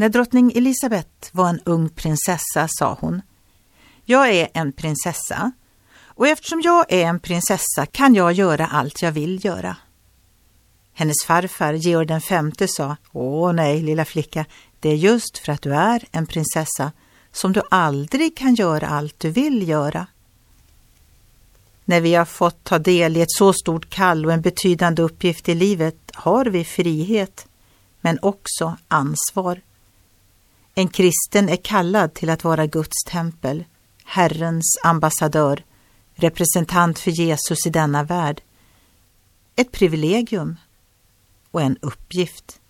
När drottning Elisabet var en ung prinsessa sa hon Jag är en prinsessa och eftersom jag är en prinsessa kan jag göra allt jag vill göra. Hennes farfar Georg den femte sa Åh nej, lilla flicka, det är just för att du är en prinsessa som du aldrig kan göra allt du vill göra. När vi har fått ta del i ett så stort kall och en betydande uppgift i livet har vi frihet, men också ansvar. En kristen är kallad till att vara Guds tempel, Herrens ambassadör, representant för Jesus i denna värld. Ett privilegium och en uppgift.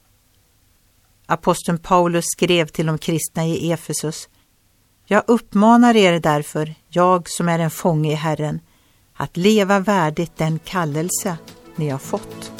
Aposteln Paulus skrev till de kristna i Efesus. Jag uppmanar er därför, jag som är en fånge i Herren, att leva värdigt den kallelse ni har fått.